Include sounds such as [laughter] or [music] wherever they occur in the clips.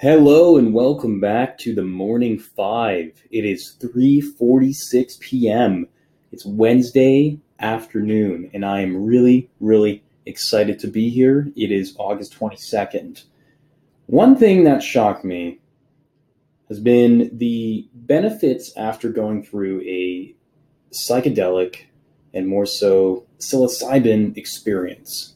Hello and welcome back to the Morning 5. It is 3:46 p.m. It's Wednesday afternoon and I am really really excited to be here. It is August 22nd. One thing that shocked me has been the benefits after going through a psychedelic and more so psilocybin experience.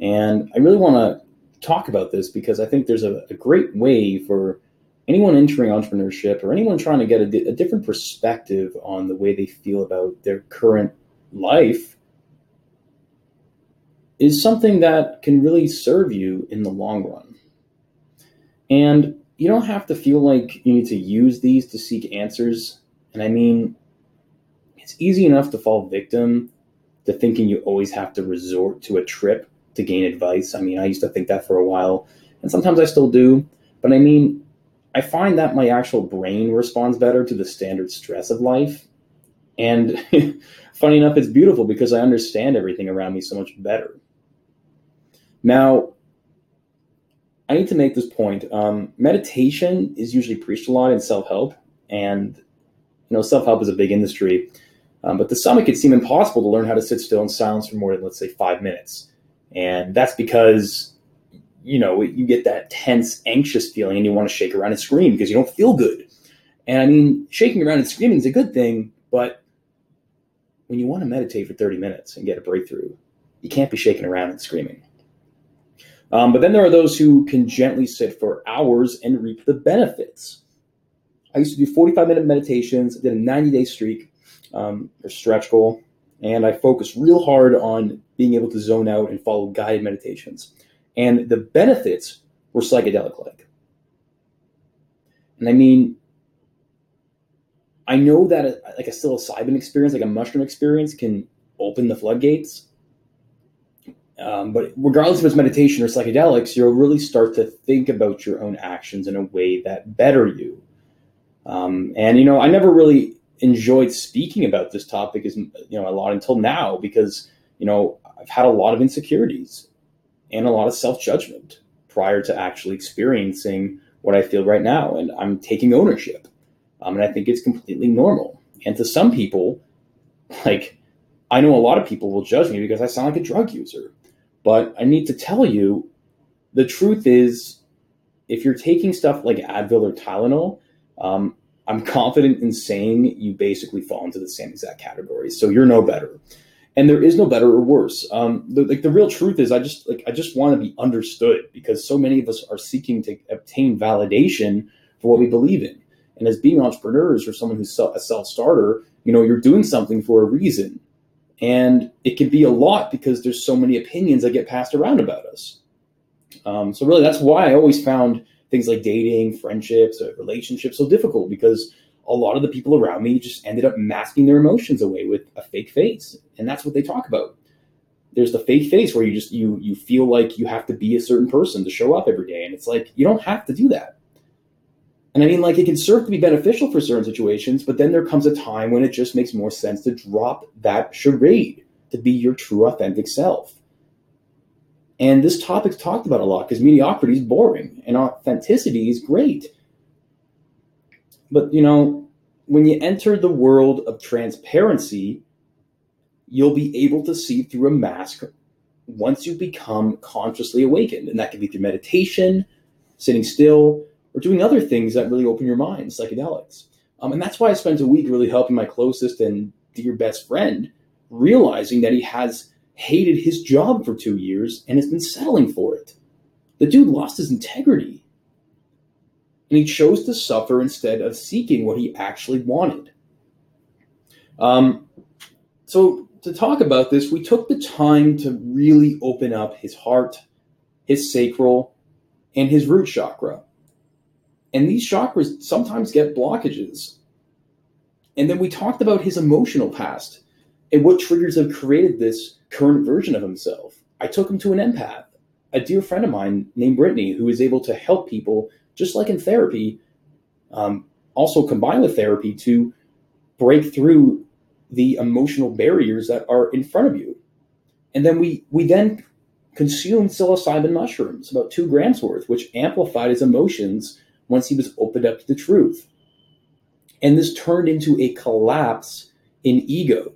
And I really want to talk about this because I think there's a, a great way for anyone entering entrepreneurship or anyone trying to get a, a, different perspective on the way they feel about their current life is something that can really serve you in the long run. And you don't have to feel like you need to use these to seek answers. And I mean, it's easy enough to fall victim to thinking you always have to resort to a trip to gain advice. I mean, I used to think that for a while, and sometimes I still do. But I mean, I find that my actual brain responds better to the standard stress of life. And [laughs] funny enough, it's beautiful because I understand everything around me so much better. Now, I need to make this point. Um, meditation is usually preached a lot in self help, and you know, self help is a big industry. Um, but to some, it can seem impossible to learn how to sit still in silence for more than, let's say, five minutes. And that's because, you know, you get that tense, anxious feeling and you want to shake around and scream because you don't feel good. And I mean, shaking around and screaming is a good thing, but when you want to meditate for 30 minutes and get a breakthrough, you can't be shaking around and screaming. Um, but then there are those who can gently sit for hours and reap the benefits. I used to do 45 minute meditations, did a 90 day streak um, or stretch goal, and I focused real hard on being able to zone out and follow guided meditations. And the benefits were psychedelic like. And I mean, I know that a, like a psilocybin experience, like a mushroom experience, can open the floodgates. Um, but regardless if it's meditation or psychedelics, you'll really start to think about your own actions in a way that better you. Um, and you know, I never really enjoyed speaking about this topic is you know a lot until now because you know I've had a lot of insecurities and a lot of self judgment prior to actually experiencing what I feel right now, and I'm taking ownership, um, and I think it's completely normal. And to some people, like I know a lot of people will judge me because I sound like a drug user, but I need to tell you, the truth is, if you're taking stuff like Advil or Tylenol, um, I'm confident in saying you basically fall into the same exact category. So you're no better. And there is no better or worse. Um, the, like the real truth is, I just like I just want to be understood because so many of us are seeking to obtain validation for what we believe in. And as being entrepreneurs or someone who's a self starter, you know, you're doing something for a reason, and it can be a lot because there's so many opinions that get passed around about us. Um, so really, that's why I always found things like dating, friendships, uh, relationships so difficult because a lot of the people around me just ended up masking their emotions away with a fake face. And that's what they talk about. There's the fake face where you just you you feel like you have to be a certain person to show up every day. And it's like you don't have to do that. And I mean, like, it can serve to be beneficial for certain situations, but then there comes a time when it just makes more sense to drop that charade to be your true, authentic self. And this topic's talked about a lot because mediocrity is boring and authenticity is great. But, you know, when you enter the world of transparency, you'll be able to see through a mask once you become consciously awakened. And that can be through meditation, sitting still, or doing other things that really open your mind, psychedelics. Um, and that's why I spent a week really helping my closest and dear best friend, realizing that he has hated his job for two years and has been settling for it. The dude lost his integrity. And he chose to suffer instead of seeking what he actually wanted. Um, so, to talk about this, we took the time to really open up his heart, his sacral, and his root chakra. And these chakras sometimes get blockages. And then we talked about his emotional past and what triggers have created this current version of himself. I took him to an empath, a dear friend of mine named Brittany, who is able to help people, just like in therapy, um, also combine with therapy to break through the emotional barriers that are in front of you. And then we we then consumed psilocybin mushrooms, about two grams worth, which amplified his emotions once he was opened up to the truth. And this turned into a collapse in ego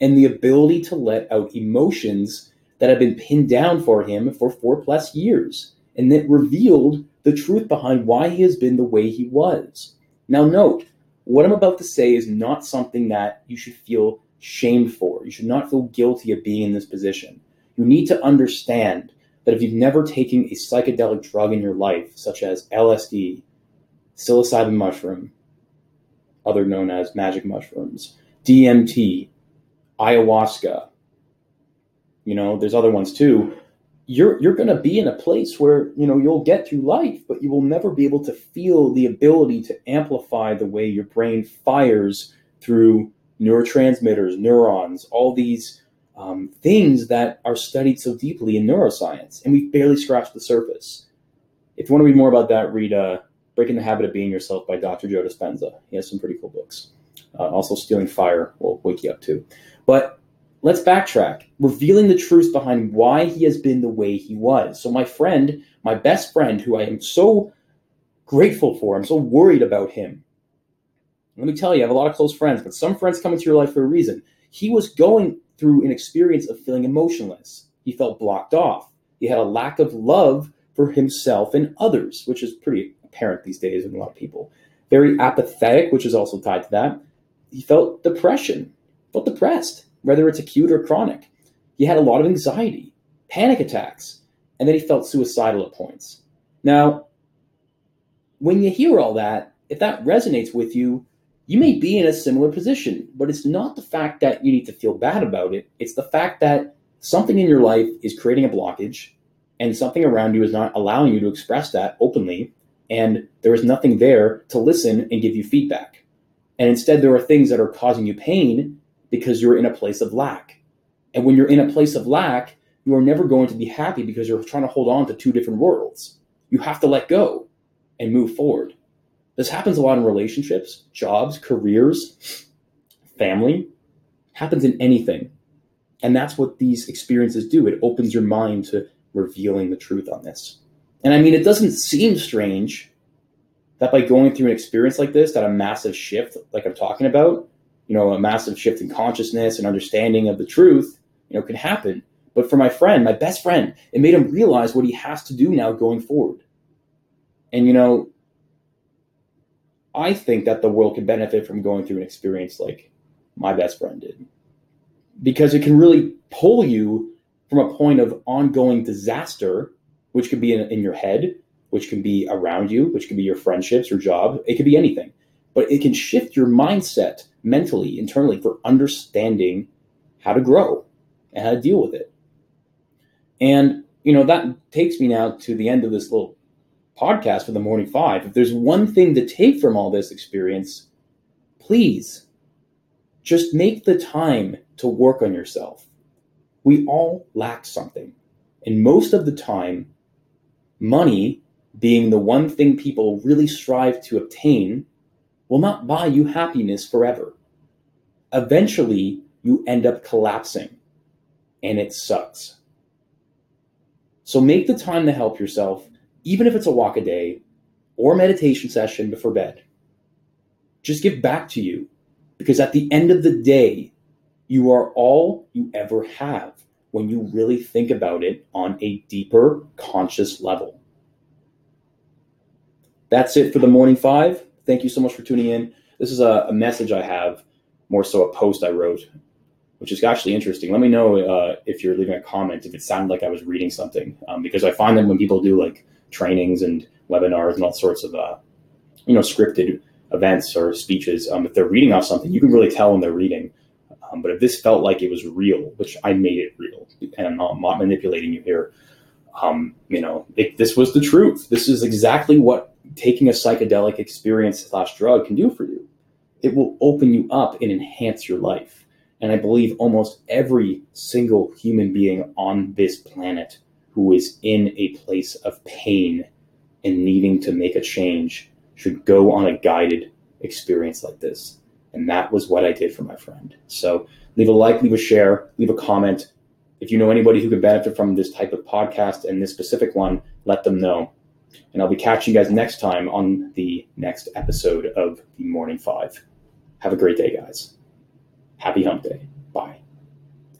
and the ability to let out emotions that have been pinned down for him for four plus years. And that revealed the truth behind why he has been the way he was. Now, note, what I'm about to say is not something that you should feel shamed for. You should not feel guilty of being in this position. You need to understand that if you've never taken a psychedelic drug in your life, such as LSD, psilocybin mushroom, other known as magic mushrooms, DMT, ayahuasca, you know, there's other ones too. You're you're going to be in a place where you know you'll get through life but you will never be able to feel the ability to amplify the way your brain fires through neurotransmitters neurons all these um, things that are studied so deeply in neuroscience and we've barely scratched the surface. If you want to read more about that read uh, breaking the habit of being yourself by dr joe dispenza. He has some pretty cool books. Uh, also stealing fire will wake you up too but let's backtrack, revealing the truth behind why he has been the way he was. So, my friend, my best friend, who I am so grateful for, I'm so worried about him. Let me tell you, I have a lot of close friends, but some friends come into your life for a reason. He was going through an experience of feeling emotionless. He felt blocked off. He had a lack of love for himself and others, which is pretty apparent these days in a lot of people. Very apathetic, which is also tied to that. He felt depression, felt depressed whether it's acute or chronic. He had a lot of anxiety, panic attacks, and then he felt suicidal at points. Now, when you hear all that, if that resonates with you, you may be in a similar position, but it's not the fact that you need to feel bad about it. It's the fact that something in your life is creating a blockage and something around you is not allowing you to express that openly. And there is nothing there to listen and give you feedback. And instead, there are things that are causing you pain because you're in a place of lack. And when you're in a place of lack, you are never going to be happy because you're trying to hold on to two different worlds. You have to let go and move forward. This happens a lot in relationships, jobs, careers, family, happens in anything. And that's what these experiences do. It opens your mind to revealing the truth on this. And I mean, it doesn't seem strange that by going through an experience like this, that a massive shift, like I'm talking about, you know, a massive shift in consciousness and understanding of the truth, you know, can happen. But for my friend, my best friend, it made him realize what he has to do now going forward. And, you know, I think that the world can benefit from going through an experience like my best friend did because it can really pull you from a point of ongoing disaster, which could be in, in your head, which can be around you, which could be your friendships your job. It could be anything, but it can shift your mindset mentally, internally for understanding how to grow and how to deal with it. And, you know, that takes me now to the end of this little podcast for the morning five. If there's one thing to take from all this experience, please just make the time to work on yourself. We all lack something. And most of the time, money being the one thing people really strive to obtain will not buy you happiness forever. Eventually, you end up collapsing, and it sucks. So make the time to help yourself, even if it's a walk a day or meditation session before bed. Just give back to you, because at the end of the day, you are all you ever have when you really think about it on a deeper conscious level. That's it for the morning five. Thank you so much for tuning in. This is a, a message I have, more so a post I wrote, which is actually interesting. Let me know uh, if you're leaving a comment if it sounded like I was reading something, um, because I find that when people do like trainings and webinars and all sorts of, uh, you know, scripted events or speeches, um, if they're reading off something, you can really tell when they're reading. Um, but if this felt like it was real, which I made it real, and I'm not, I'm not manipulating you here, um, you know, it, this was the truth. This is exactly what taking a psychedelic experience slash drug can do for you. It will open you up and enhance your life. And I believe almost every single human being on this planet who is in a place of pain and needing to make a change should go on a guided experience like this. And that was what I did for my friend. So leave a like, leave a share, leave a comment. If you know anybody who could benefit from this type of podcast and this specific one, let them know. And I'll be catching you guys next time on the next episode of the Morning Five. Have a great day, guys. Happy Hump Day.